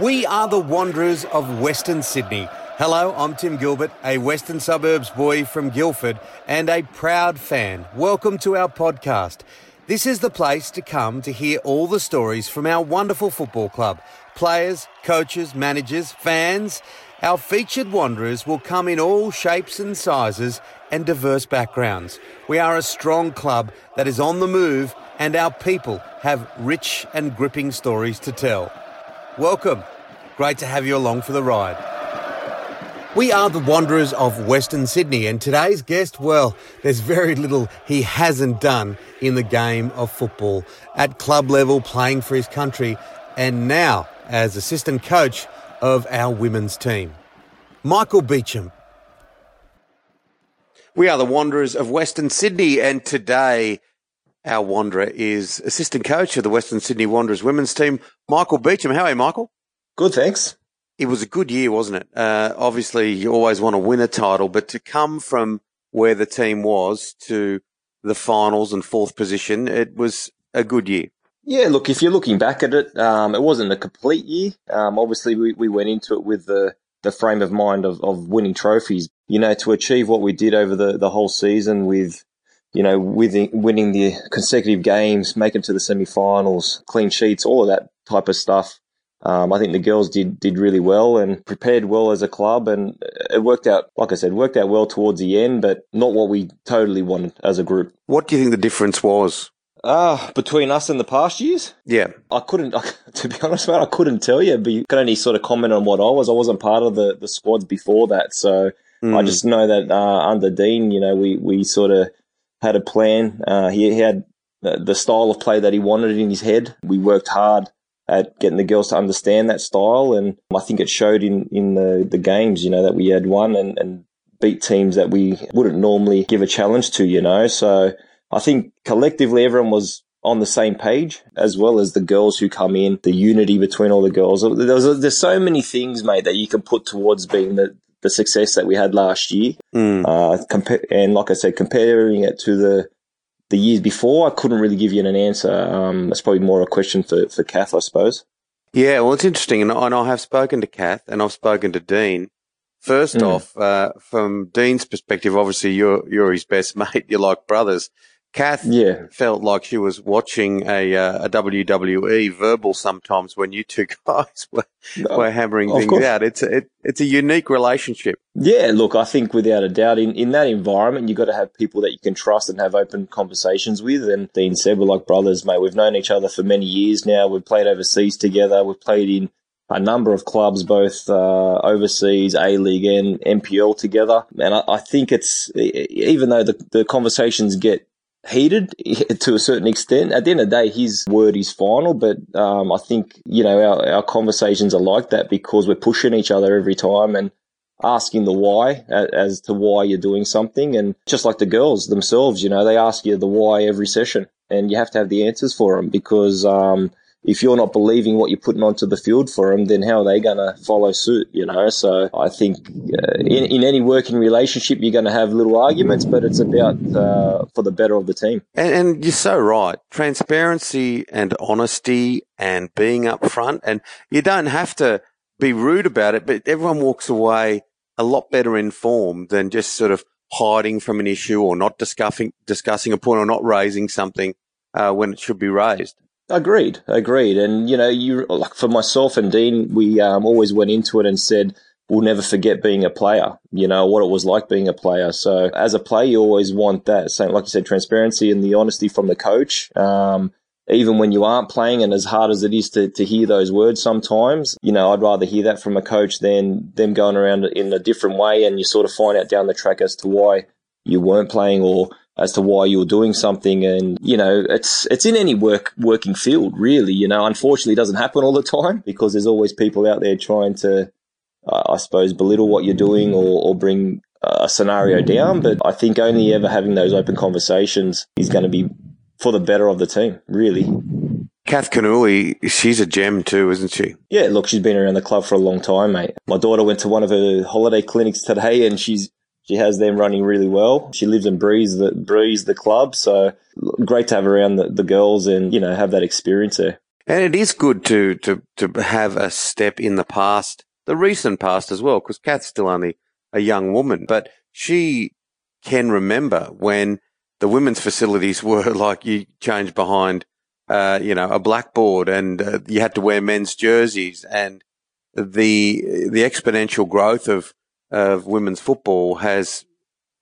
We are the Wanderers of Western Sydney. Hello, I'm Tim Gilbert, a Western Suburbs boy from Guildford and a proud fan. Welcome to our podcast. This is the place to come to hear all the stories from our wonderful football club. Players, coaches, managers, fans. Our featured Wanderers will come in all shapes and sizes and diverse backgrounds. We are a strong club that is on the move and our people have rich and gripping stories to tell. Welcome. Great to have you along for the ride. We are the Wanderers of Western Sydney, and today's guest, well, there's very little he hasn't done in the game of football. At club level, playing for his country, and now as assistant coach of our women's team. Michael Beauchamp. We are the Wanderers of Western Sydney, and today our Wanderer is assistant coach of the Western Sydney Wanderers women's team, Michael Beauchamp. How are you, Michael? Good, thanks. It was a good year, wasn't it? Uh, obviously, you always want to win a title, but to come from where the team was to the finals and fourth position, it was a good year. Yeah, look, if you're looking back at it, um, it wasn't a complete year. Um, obviously, we, we went into it with the, the frame of mind of, of winning trophies. You know, to achieve what we did over the, the whole season with, you know, the, winning the consecutive games, making it to the semi-finals, clean sheets, all of that type of stuff. Um, I think the girls did did really well and prepared well as a club, and it worked out. Like I said, worked out well towards the end, but not what we totally wanted as a group. What do you think the difference was? Ah, uh, between us and the past years? Yeah. I couldn't, I, to be honest, man, I couldn't tell you, but you can only sort of comment on what I was. I wasn't part of the, the squads before that. So mm. I just know that uh, under Dean, you know, we, we sort of had a plan. Uh, he, he had the style of play that he wanted in his head. We worked hard at getting the girls to understand that style. And I think it showed in, in the, the games, you know, that we had won and, and beat teams that we wouldn't normally give a challenge to, you know. So I think collectively everyone was on the same page, as well as the girls who come in, the unity between all the girls. There's, there's so many things, mate, that you can put towards being the, the success that we had last year. Mm. Uh, compa- and like I said, comparing it to the the years before, I couldn't really give you an answer. Um, that's probably more a question for, for Kath, I suppose. Yeah, well, it's interesting. And, and I have spoken to Kath and I've spoken to Dean. First mm. off, uh, from Dean's perspective, obviously you're, you're his best mate. You're like brothers. Kath yeah. felt like she was watching a, uh, a WWE verbal sometimes when you two guys were, no, were hammering things course. out. It's a, it, it's a unique relationship. Yeah, look, I think without a doubt in, in that environment, you've got to have people that you can trust and have open conversations with. And Dean said, we're like brothers, mate. We've known each other for many years now. We've played overseas together. We've played in a number of clubs, both uh, overseas, A League, and NPL together. And I, I, think it's even though the, the conversations get heated to a certain extent. At the end of the day, his word is final, but um, I think, you know, our, our conversations are like that because we're pushing each other every time and asking the why as to why you're doing something. And just like the girls themselves, you know, they ask you the why every session and you have to have the answers for them because, um, if you're not believing what you're putting onto the field for them, then how are they going to follow suit? You know, so I think uh, in, in any working relationship, you're going to have little arguments, but it's about uh, for the better of the team. And, and, you're so right. Transparency and honesty and being upfront, and you don't have to be rude about it, but everyone walks away a lot better informed than just sort of hiding from an issue or not discussing discussing a point or not raising something uh, when it should be raised. Agreed, agreed. And you know, you like for myself and Dean, we um, always went into it and said we'll never forget being a player. You know what it was like being a player. So as a player, you always want that same, like you said, transparency and the honesty from the coach. Um, even when you aren't playing, and as hard as it is to, to hear those words sometimes, you know, I'd rather hear that from a coach than them going around in a different way, and you sort of find out down the track as to why you weren't playing or as to why you're doing something. And, you know, it's, it's in any work, working field, really. You know, unfortunately, it doesn't happen all the time because there's always people out there trying to, uh, I suppose, belittle what you're doing or, or bring a scenario down. But I think only ever having those open conversations is going to be for the better of the team, really. Kath Canuli, she's a gem too, isn't she? Yeah, look, she's been around the club for a long time, mate. My daughter went to one of her holiday clinics today and she's she has them running really well. She lives and breathes the breathes the club, so great to have around the, the girls and you know have that experience there. And it is good to, to, to have a step in the past, the recent past as well, because Kath's still only a young woman, but she can remember when the women's facilities were like you changed behind, uh, you know, a blackboard and uh, you had to wear men's jerseys and the, the exponential growth of, of women's football has,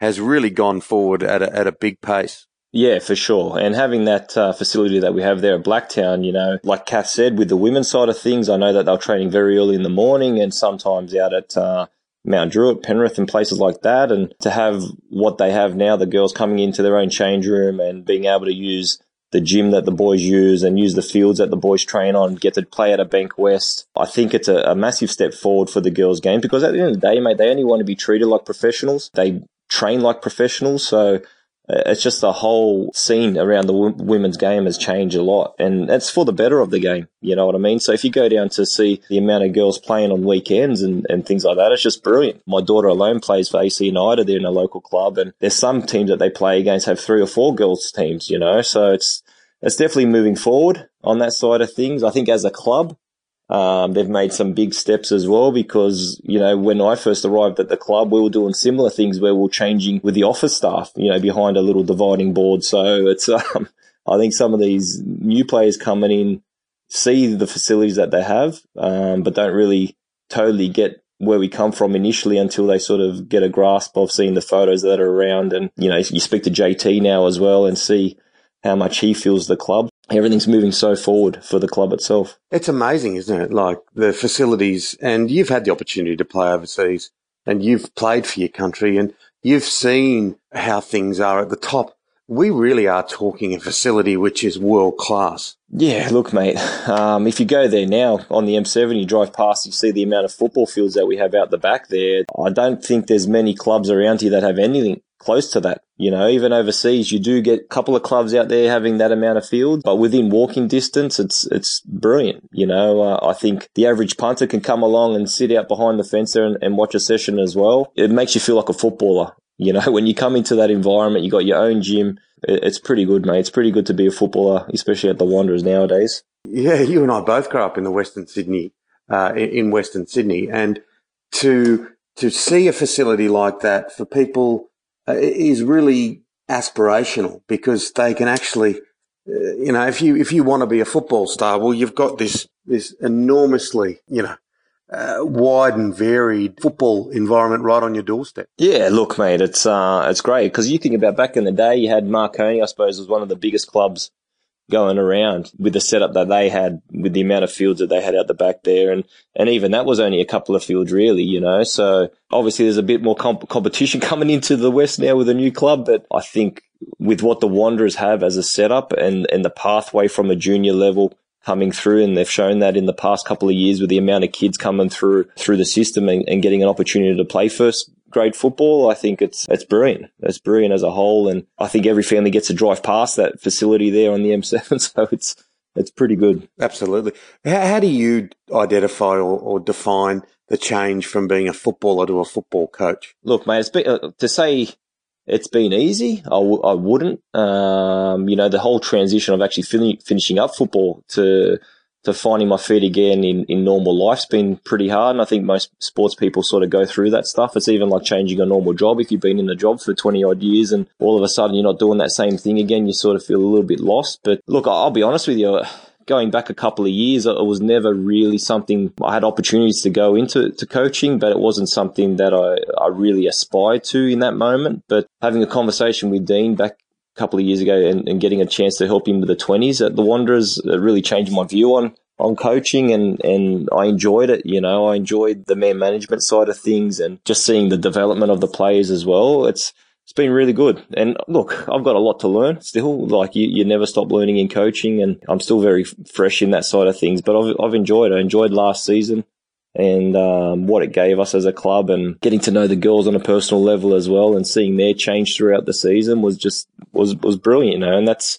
has really gone forward at a, at a big pace. Yeah, for sure. And having that uh, facility that we have there at Blacktown, you know, like Kath said, with the women's side of things, I know that they're training very early in the morning and sometimes out at uh, Mount Druitt, Penrith, and places like that. And to have what they have now, the girls coming into their own change room and being able to use the gym that the boys use and use the fields that the boys train on, get to play at a Bankwest. I think it's a, a massive step forward for the girls' game because at the end of the day, mate, they only want to be treated like professionals. They train like professionals. So it's just the whole scene around the women's game has changed a lot and it's for the better of the game. You know what I mean? So if you go down to see the amount of girls playing on weekends and, and things like that, it's just brilliant. My daughter alone plays for AC United. They're in a local club and there's some teams that they play against have three or four girls teams, you know, so it's, it's definitely moving forward on that side of things. I think as a club, um, they've made some big steps as well because, you know, when I first arrived at the club, we were doing similar things where we are changing with the office staff, you know, behind a little dividing board. So it's, um, I think some of these new players coming in see the facilities that they have, um, but don't really totally get where we come from initially until they sort of get a grasp of seeing the photos that are around. And, you know, you speak to JT now as well and see how much he feels the club everything's moving so forward for the club itself. It's amazing, isn't it? Like the facilities, and you've had the opportunity to play overseas, and you've played for your country, and you've seen how things are at the top. We really are talking a facility which is world class. Yeah, look, mate. Um, if you go there now on the M7, you drive past, you see the amount of football fields that we have out the back there. I don't think there's many clubs around here that have anything close to that. You know, even overseas, you do get a couple of clubs out there having that amount of field, but within walking distance, it's, it's brilliant. You know, uh, I think the average punter can come along and sit out behind the fence there and, and watch a session as well. It makes you feel like a footballer. You know, when you come into that environment, you got your own gym. It's pretty good, mate. It's pretty good to be a footballer, especially at the Wanderers nowadays. Yeah, you and I both grew up in the Western Sydney, uh, in Western Sydney, and to to see a facility like that for people is really aspirational because they can actually, uh, you know, if you if you want to be a football star, well, you've got this this enormously, you know, uh, wide and varied football environment right on your doorstep. Yeah, look, mate, it's uh, it's great because you think about back in the day, you had Marconi, I suppose, was one of the biggest clubs going around with the setup that they had, with the amount of fields that they had out the back there, and and even that was only a couple of fields, really, you know. So obviously, there's a bit more comp- competition coming into the West now with a new club, but I think with what the Wanderers have as a setup and and the pathway from a junior level coming through and they've shown that in the past couple of years with the amount of kids coming through through the system and, and getting an opportunity to play first grade football. I think it's it's brilliant. It's brilliant as a whole, and I think every family gets to drive past that facility there on the M7, so it's it's pretty good. Absolutely. How, how do you identify or, or, define the change from being a footballer to a football coach? Look, mate, it's been, uh, to say it's been easy. I w- I wouldn't. Um, you know, the whole transition of actually fin- finishing up football to to finding my feet again in, in normal life's been pretty hard. And I think most sports people sort of go through that stuff. It's even like changing a normal job. If you've been in a job for 20 odd years and all of a sudden you're not doing that same thing again, you sort of feel a little bit lost. But look, I'll be honest with you. Going back a couple of years, it was never really something I had opportunities to go into to coaching, but it wasn't something that I, I really aspired to in that moment. But having a conversation with Dean back couple of years ago and, and, getting a chance to help him with the 20s at uh, the Wanderers uh, really changed my view on on coaching and, and I enjoyed it. You know, I enjoyed the man management side of things and just seeing the development of the players as well. It's, it's been really good. And look, I've got a lot to learn still. Like you, you never stop learning in coaching and I'm still very fresh in that side of things, but I've, I've enjoyed. I enjoyed last season and um, what it gave us as a club and getting to know the girls on a personal level as well and seeing their change throughout the season was just was was brilliant you know and that's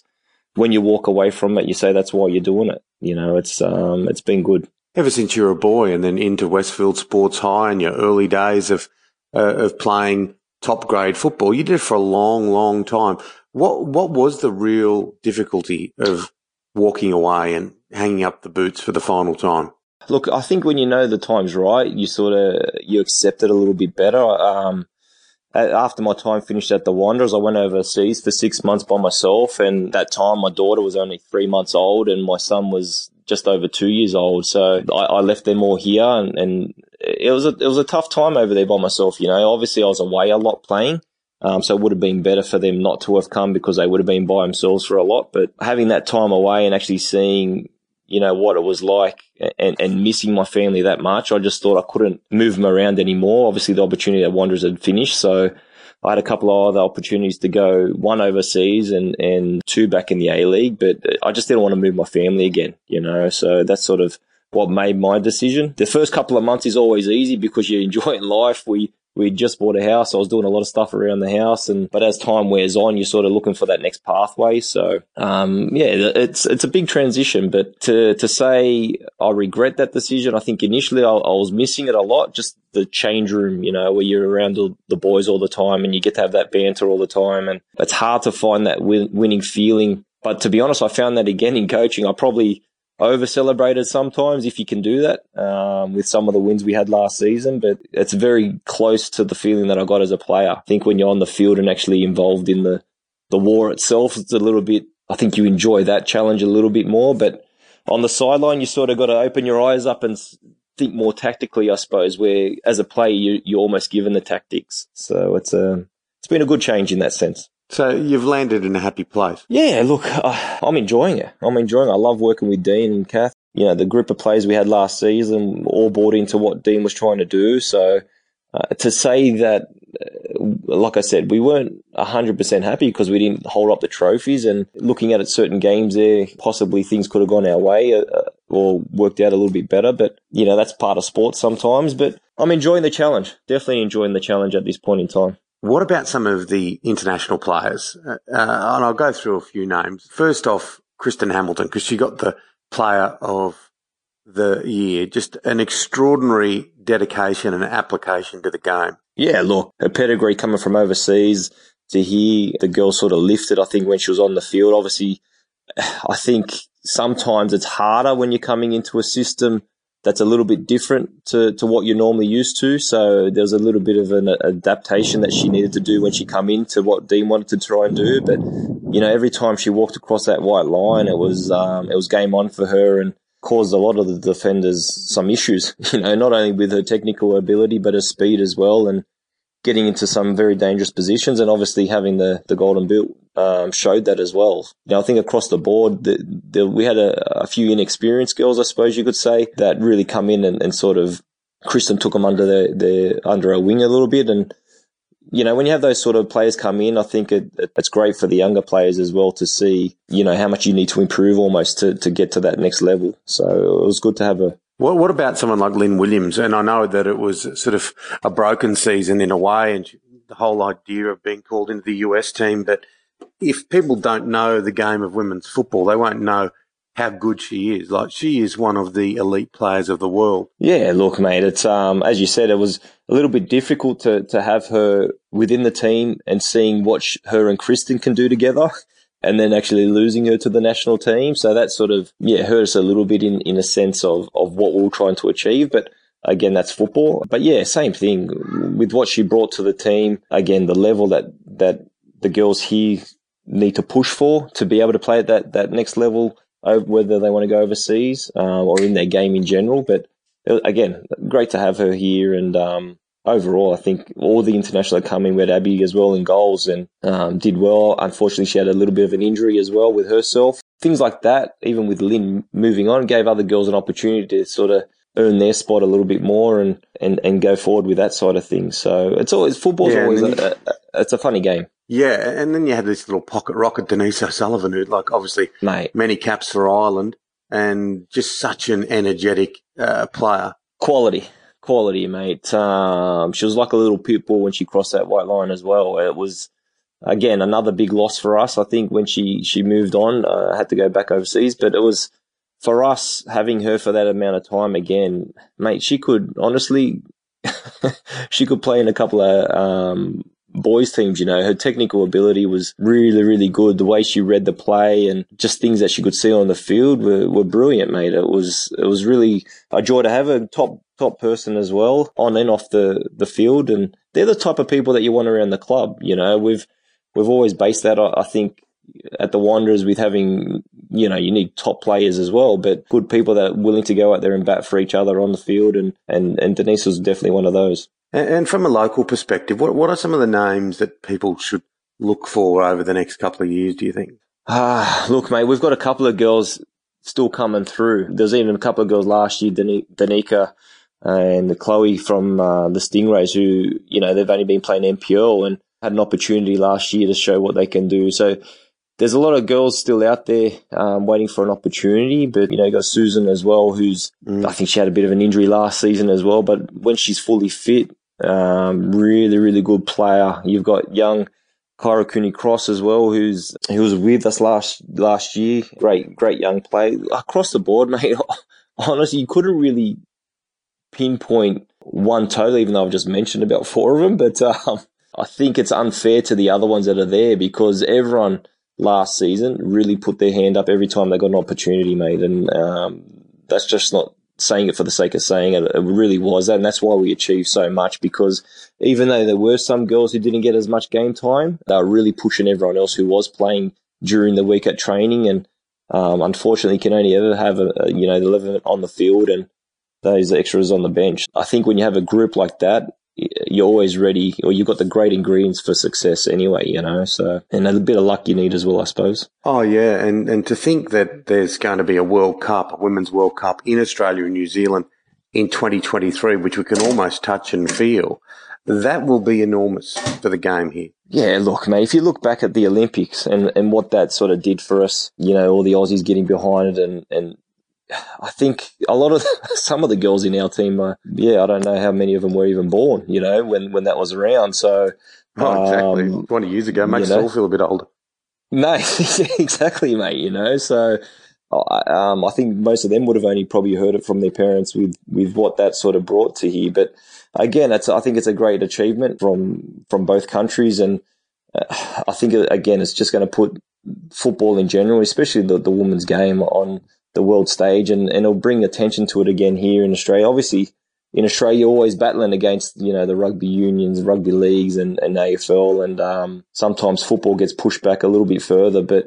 when you walk away from it you say that's why you're doing it you know it's um it's been good ever since you were a boy and then into Westfield Sports High and your early days of uh, of playing top grade football you did it for a long long time what what was the real difficulty of walking away and hanging up the boots for the final time? Look, I think when you know the time's right, you sort of you accept it a little bit better. Um, after my time finished at the Wanderers, I went overseas for six months by myself, and that time my daughter was only three months old, and my son was just over two years old. So I, I left them all here, and, and, it was a it was a tough time over there by myself. You know, obviously I was away a lot playing. Um, so it would have been better for them not to have come because they would have been by themselves for a lot. But having that time away and actually seeing you know, what it was like and, and missing my family that much. I just thought I couldn't move them around anymore. Obviously the opportunity at Wanderers had finished. So I had a couple of other opportunities to go, one overseas and, and two back in the A League, but I just didn't want to move my family again, you know, so that's sort of what made my decision. The first couple of months is always easy because you're enjoying life. We, we just bought a house. I was doing a lot of stuff around the house, and but as time wears on, you're sort of looking for that next pathway. So, um, yeah, it's it's a big transition. But to to say I regret that decision, I think initially I, I was missing it a lot. Just the change room, you know, where you're around the boys all the time, and you get to have that banter all the time, and it's hard to find that win- winning feeling. But to be honest, I found that again in coaching. I probably over celebrated sometimes if you can do that um, with some of the wins we had last season. But it's very close to the feeling that I got as a player. I think when you're on the field and actually involved in the the war itself, it's a little bit. I think you enjoy that challenge a little bit more. But on the sideline, you sort of got to open your eyes up and think more tactically, I suppose. Where as a player, you you're almost given the tactics. So it's a it's been a good change in that sense. So you've landed in a happy place. Yeah, look, I'm enjoying it. I'm enjoying it. I love working with Dean and Kath. You know, the group of players we had last season all bought into what Dean was trying to do. So uh, to say that, uh, like I said, we weren't 100% happy because we didn't hold up the trophies and looking at it, certain games there, possibly things could have gone our way uh, uh, or worked out a little bit better. But, you know, that's part of sports sometimes. But I'm enjoying the challenge. Definitely enjoying the challenge at this point in time. What about some of the international players? Uh, and I'll go through a few names. First off, Kristen Hamilton, because she got the player of the year. Just an extraordinary dedication and application to the game. Yeah, look, her pedigree coming from overseas to hear the girl sort of lifted, I think, when she was on the field. Obviously, I think sometimes it's harder when you're coming into a system that's a little bit different to, to what you're normally used to. So there was a little bit of an adaptation that she needed to do when she come in to what Dean wanted to try and do. But you know, every time she walked across that white line, it was um, it was game on for her and caused a lot of the defenders some issues. You know, not only with her technical ability but her speed as well. And getting into some very dangerous positions, and obviously having the the golden boot um, showed that as well. Know, I think across the board, the, the, we had a, a, few inexperienced girls, I suppose you could say, that really come in and, and sort of Kristen took them under their, their under a wing a little bit, and you know, when you have those sort of players come in, I think it, it's great for the younger players as well to see, you know, how much you need to improve almost to, to get to that next level. So it was good to have a, what, what about someone like Lynn Williams? And I know that it was sort of a broken season in a way, and the whole idea of being called into the US team. But if people don't know the game of women's football, they won't know how good she is. Like she is one of the elite players of the world. Yeah, look, mate, it's um as you said, it was a little bit difficult to to have her within the team and seeing what sh- her and Kristen can do together and then actually losing her to the national team. So that sort of, yeah, hurt us a little bit in, in a sense of, of what we were trying to achieve. But again, that's football. But yeah, same thing with what she brought to the team. Again, the level that, that the girls here need to push for to be able to play at that, that next level, whether they want to go overseas, um, or in their game in general. But uh, again, great to have her here and, um, overall, I think all the international that come in, we had Abby as well in goals and um, did well. Unfortunately, she had a little bit of an injury as well with herself. Things like that, even with Lynn moving on, gave other girls an opportunity to sort of earn their spot a little bit more and, and, and go forward with that side of things. So it's always football's yeah, always a, a, it's a funny game. Yeah, and then you had this little pocket rocket, Denise O'Sullivan, who like obviously Mate. many caps for Ireland and just such an energetic uh, player. Quality quality, mate. Um, she was like a little pit bull when she crossed that white line as well. It was, again, another big loss for us. I think when she, she moved on, uh, had to go back overseas, but it was for us having her for that amount of time again, mate, she could honestly, she could play in a couple of, um, boys teams. You know, her technical ability was really, really good. The way she read the play and just things that she could see on the field were, were brilliant, mate. It was it was really a joy to have a top top person as well on and off the the field, and they're the type of people that you want around the club. You know, we've we've always based that, I think, at the Wanderers with having, you know, you need top players as well, but good people that are willing to go out there and bat for each other on the field. And, and, and Denise was definitely one of those. And, and from a local perspective, what, what are some of the names that people should look for over the next couple of years, do you think? Ah, look, mate, we've got a couple of girls still coming through. There's even a couple of girls last year, Danica and Chloe from uh, the Stingrays, who, you know, they've only been playing NPL and had an opportunity last year to show what they can do. So there's a lot of girls still out there um, waiting for an opportunity, but you know, you got Susan as well, who's mm. I think she had a bit of an injury last season as well, but when she's fully fit, um, really, really good player. You've got young Kyra Cooney Cross as well, who's who was with us last last year. Great, great young player across the board, mate. Honestly, you couldn't really pinpoint one total, even though I've just mentioned about four of them, but um, I think it's unfair to the other ones that are there because everyone last season really put their hand up every time they got an opportunity made. And um, that's just not saying it for the sake of saying it. It really was that. And that's why we achieved so much because even though there were some girls who didn't get as much game time, they were really pushing everyone else who was playing during the week at training. And um, unfortunately, can only ever have a, a, you know, the 11 on the field and those extras on the bench. I think when you have a group like that, you're always ready, or you've got the great ingredients for success anyway, you know. So, and a bit of luck you need as well, I suppose. Oh yeah, and and to think that there's going to be a World Cup, a Women's World Cup in Australia and New Zealand in 2023, which we can almost touch and feel. That will be enormous for the game here. Yeah, look, mate, if you look back at the Olympics and, and what that sort of did for us, you know, all the Aussies getting behind it and, and I think a lot of some of the girls in our team, are, yeah, I don't know how many of them were even born, you know, when, when that was around. So, oh, exactly. Um, 20 years ago makes you know, us all feel a bit older. No, exactly, mate, you know, so, um, I think most of them would have only probably heard it from their parents with, with what that sort of brought to here. But again, it's, I think it's a great achievement from, from both countries. And uh, I think, again, it's just going to put football in general, especially the, the women's game on, the world stage and, and it'll bring attention to it again here in Australia. Obviously, in Australia, you're always battling against, you know, the rugby unions, rugby leagues and, and AFL. And, um, sometimes football gets pushed back a little bit further, but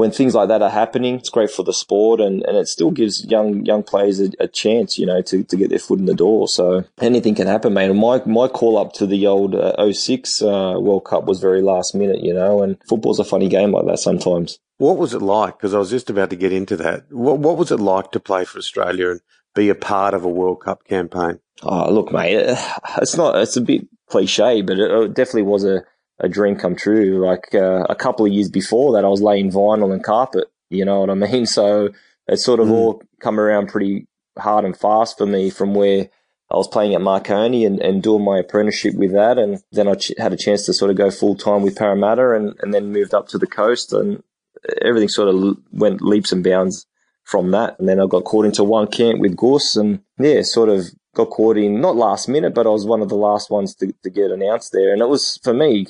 when things like that are happening, it's great for the sport and, and it still gives young, young players a, a chance, you know, to, to get their foot in the door. So anything can happen, mate. And my, my call up to the old uh, 06, uh, World Cup was very last minute, you know, and football's a funny game like that sometimes. What was it like? Because I was just about to get into that. What, what was it like to play for Australia and be a part of a World Cup campaign? Oh, look, mate, it's not, it's a bit cliche, but it definitely was a, a dream come true. Like uh, a couple of years before that, I was laying vinyl and carpet. You know what I mean? So it sort of mm. all come around pretty hard and fast for me from where I was playing at Marconi and, and doing my apprenticeship with that. And then I ch- had a chance to sort of go full time with Parramatta and, and then moved up to the coast. And everything sort of went leaps and bounds from that. And then I got caught into one camp with Gus and yeah, sort of got caught in not last minute, but I was one of the last ones to, to get announced there. And it was for me,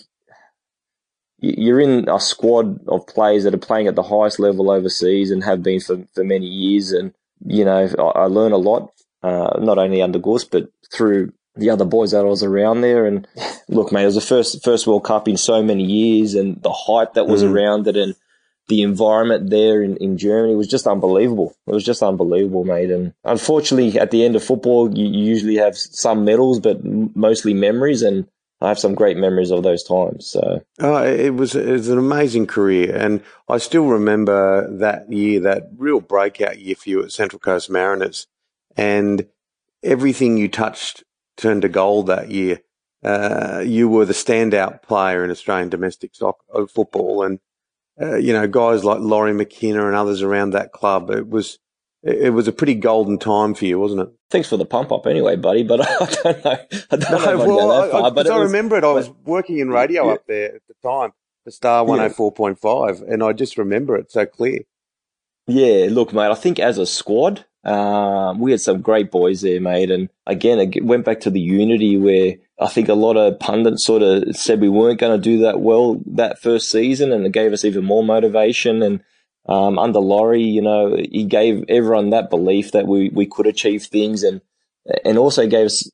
you're in a squad of players that are playing at the highest level overseas and have been for, for many years. And, you know, I, I learn a lot, uh, not only under Gus, but through the other boys that I was around there. And look, mate, it was the first, first World Cup in so many years and the hype that was mm. around it and, the environment there in, in Germany was just unbelievable. It was just unbelievable, mate. And unfortunately, at the end of football, you, you usually have some medals, but mostly memories. And I have some great memories of those times. So oh, it was it was an amazing career, and I still remember that year, that real breakout year for you at Central Coast Mariners, and everything you touched turned to gold that year. Uh, you were the standout player in Australian domestic soccer, uh, football, and uh, you know, guys like Lawrie McKinna and others around that club. It was, it was a pretty golden time for you, wasn't it? Thanks for the pump up anyway, buddy, but I don't know. I don't no, know well, I, far, I, but I was, remember it. I was working in radio yeah. up there at the time, the Star 104.5, yeah. and I just remember it so clear. Yeah, look, mate, I think as a squad, Um, we had some great boys there, mate. And again, it went back to the unity where I think a lot of pundits sort of said we weren't going to do that well that first season, and it gave us even more motivation. And um, under Lawrie, you know, he gave everyone that belief that we, we could achieve things, and and also gave us,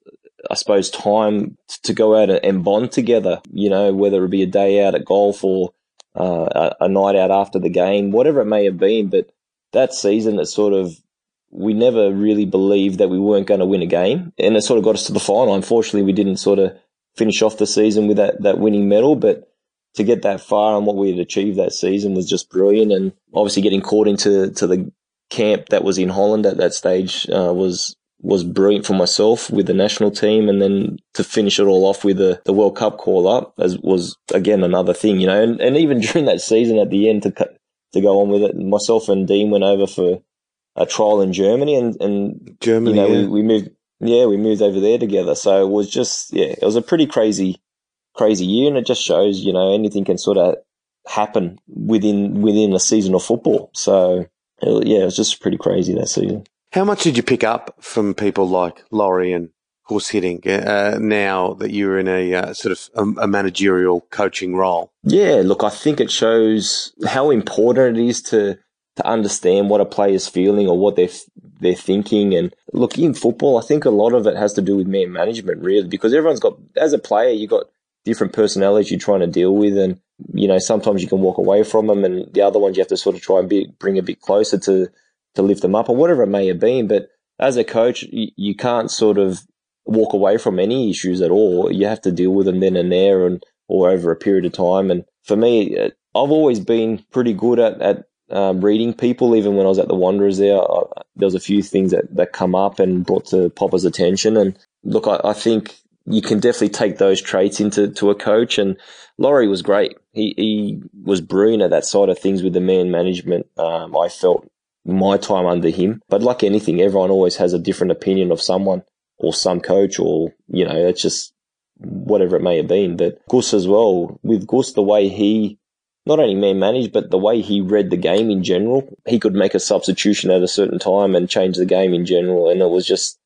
I suppose, time to go out and bond together. You know, whether it be a day out at golf or uh, a, a night out after the game, whatever it may have been. But that season, it sort of we never really believed that we weren't going to win a game, and it sort of got us to the final. Unfortunately, we didn't sort of finish off the season with that that winning medal, but to get that far and what we had achieved that season was just brilliant. And obviously, getting caught into to the camp that was in Holland at that stage uh, was was brilliant for myself with the national team, and then to finish it all off with the, the World Cup call up as was again another thing, you know. And, and even during that season at the end to to go on with it, myself and Dean went over for a trial in Germany, and and Germany, you know, yeah. we, we moved, yeah, we moved over there together. So it was just, yeah, it was a pretty crazy, crazy year, and it just shows, you know, anything can sort of happen within within a season of football. So yeah, it was just pretty crazy that season. How much did you pick up from people like Lawrie and Guus Hiddink uh, now that you're in a uh, sort of a, a, managerial coaching role? Yeah, look, I think it shows how important it is to to understand what a player's feeling or what they're they're thinking. And look, in football, I think a lot of it has to do with man management, really, because everyone's got as a player, you got different personalities you're trying to deal with, and you know sometimes you can walk away from them, and the other ones you have to sort of try and be, bring a bit closer to to lift them up or whatever it may have been. But as a coach, you, you can't sort of walk away from any issues at all. You have to deal with them then and there, and or over a period of time. And for me, uh, I've always been pretty good at, at um, reading people. Even when I was at the Wanderers, there I, there was a few things that that come up and brought to Popper's attention. And look, I, I, think you can definitely take those traits into to a coach. And Lawrie was great. He he was brilliant at that side of things with the man management. Um, I felt my time under him, but like anything, everyone always has a different opinion of someone or some coach, or you know, it's just whatever it may have been. But Gus as well, with Gus, the way he not only man managed, but the way he read the game in general. He could make a substitution at a certain time and change the game in general. And it was just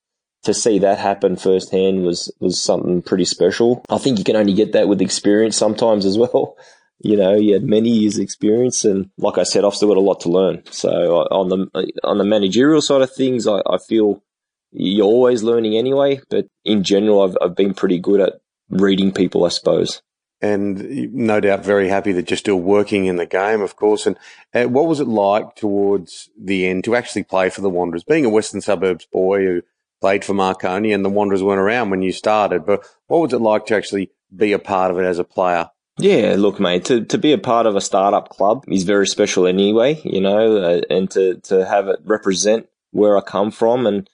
to see that happen firsthand was, was something pretty special. I think you can only get that with experience sometimes as well. You know, you had many years experience and like I said, I've still got a lot to learn. So on the, on the managerial side of things, I, I feel you're always learning anyway, but in general, I've, I've been pretty good at reading people, I suppose and no doubt very happy that you're still working in the game, of course. And uh, what was it like towards the end to actually play for the Wanderers? Being a Western Suburbs boy who played for Marconi and the Wanderers weren't around when you started, but what was it like to actually be a part of it as a player? Yeah, look, mate, to, to be a part of a startup club is very special anyway, you know, uh, and to, to have it represent where I come from. And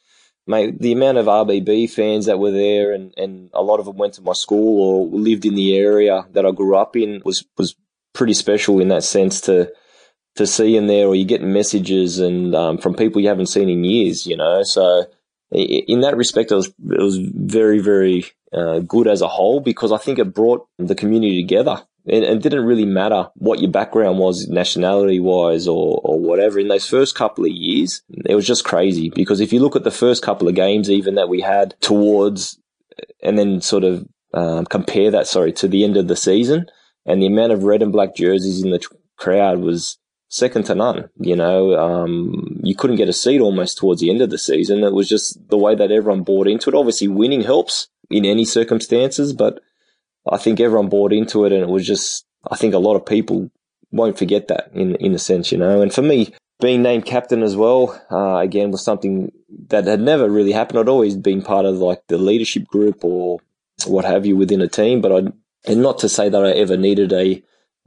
mate, the amount of RBB fans that were there and, and a lot of them went to my school or lived in the area that I grew up in was, was pretty special in that sense to, to see in there or you get messages and, um, from people you haven't seen in years, you know, so in that respect, it was, it was very, very, uh, good as a whole because I think it brought the community together and it didn't really matter what your background was, nationality wise or, or whatever. In those first couple of years, it was just crazy because if you look at the first couple of games, even that we had towards, and then sort of um, compare that, sorry, to the end of the season, and the amount of red and black jerseys in the crowd was second to none. You know, um, you couldn't get a seat almost towards the end of the season. It was just the way that everyone bought into it. Obviously, winning helps in any circumstances, but I think everyone bought into it and it was just, I think a lot of people won't forget that in, in a sense, you know. And for me, being named captain as well, uh, again, was something that had never really happened. I'd always been part of like the leadership group or what have you within a team, but I, and not to say that I ever needed a,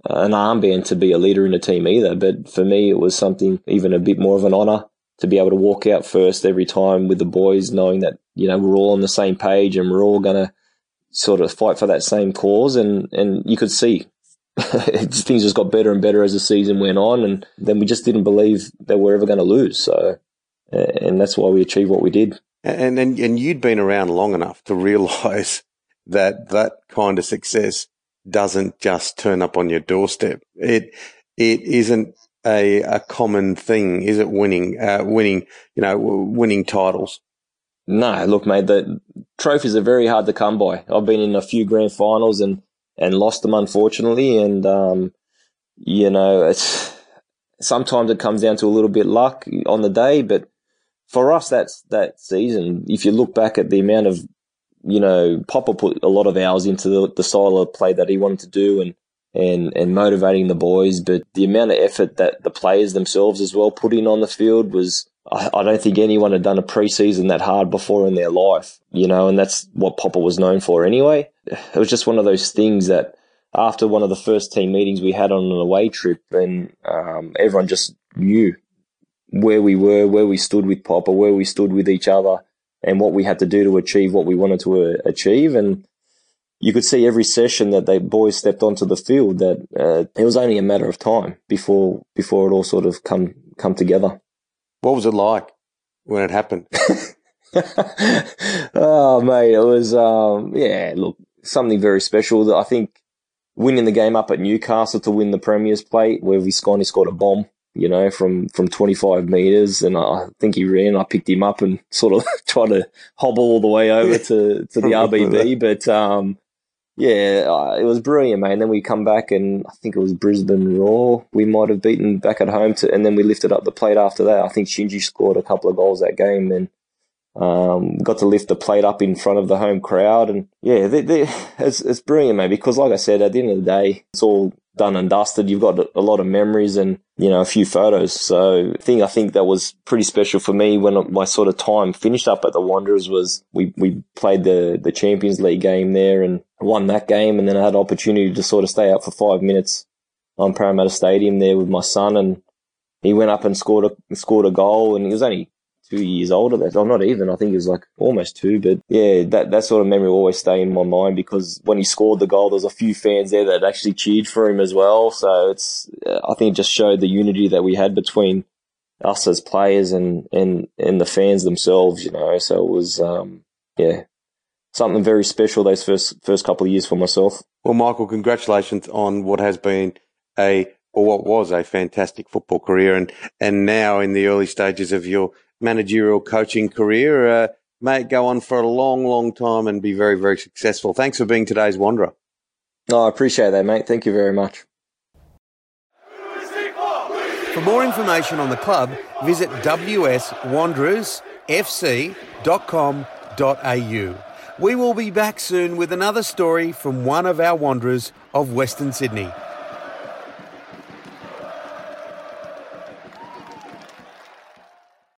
Uh, an armband to be a leader in a team either. But for me, it was something even a bit more of an honor to be able to walk out first every time with the boys, knowing that, you know, we're all on the same page and we're all going to sort of fight for that same cause. And, and you could see things just got better and better as the season went on. And then we just didn't believe that we are ever going to lose. So, and that's why we achieved what we did. And, and, and you'd been around long enough to realize that that kind of success doesn't just turn up on your doorstep. It, it isn't a, a common thing? Is it winning, uh, winning, you know, winning titles? No, look, mate, the trophies are very hard to come by. I've been in a few grand finals and, and lost them, unfortunately. And, um, you know, it's, sometimes it comes down to a little bit luck on the day, but for us, that's that season. If you look back at the amount of, you know, Popper put a lot of hours into the, the style of play that he wanted to do and, and, and motivating the boys, but the amount of effort that the players themselves as well put in on the field was, I, I don't think anyone had done a preseason that hard before in their life, you know, and that's what Popper was known for anyway. It was just one of those things that after one of the first team meetings we had on an away trip and, um, everyone just knew where we were, where we stood with Popper, where we stood with each other, and what we had to do to achieve what we wanted to uh, achieve. And you could see every session that the boys stepped onto the field that uh, it was only a matter of time before before it all sort of come come together. What was it like when it happened? oh mate, it was um, yeah, look, something very special. I think winning the game up at Newcastle to win the Premier's Plate, where Visconti scored a bomb you know, from, from 25 meters. And I think he ran, I picked him up and sort of tried to hobble all the way over to, to the RBB. But, um, yeah, uh, it was brilliant, man. And then we come back and I think it was Brisbane Roar. We might have beaten back at home to, and then we lifted up the plate after that. I think Shinji scored a couple of goals that game and, um, got to lift the plate up in front of the home crowd. And yeah, they, they, it's, it's brilliant, man, because like I said, at the end of the day, it's all done and dusted. You've got a lot of memories and, you know, a few photos. So the thing I think that was pretty special for me when my sort of time finished up at the Wanderers was we, we played the, the Champions League game there and won that game. And then I had an opportunity to sort of stay out for five minutes on Parramatta Stadium there with my son and he went up and scored a, scored a goal and he was only two years older. That I'm not even. I think he was like almost two. But yeah, that that sort of memory will always stay in my mind because when he scored the goal, there was a few fans there that actually cheered for him as well. So it's I think it just showed the unity that we had between us as players and and and the fans themselves. You know, so it was um, yeah something very special those first first couple of years for myself. Well, Michael, congratulations on what has been a or what was a fantastic football career and and now in the early stages of your managerial coaching career. Uh, may it go on for a long, long time and be very, very successful. Thanks for being today's Wanderer. No, I appreciate that, mate. Thank you very much. For more information on the club, visit wswanderersfc.com.au. We will be back soon with another story from one of our Wanderers of Western Sydney.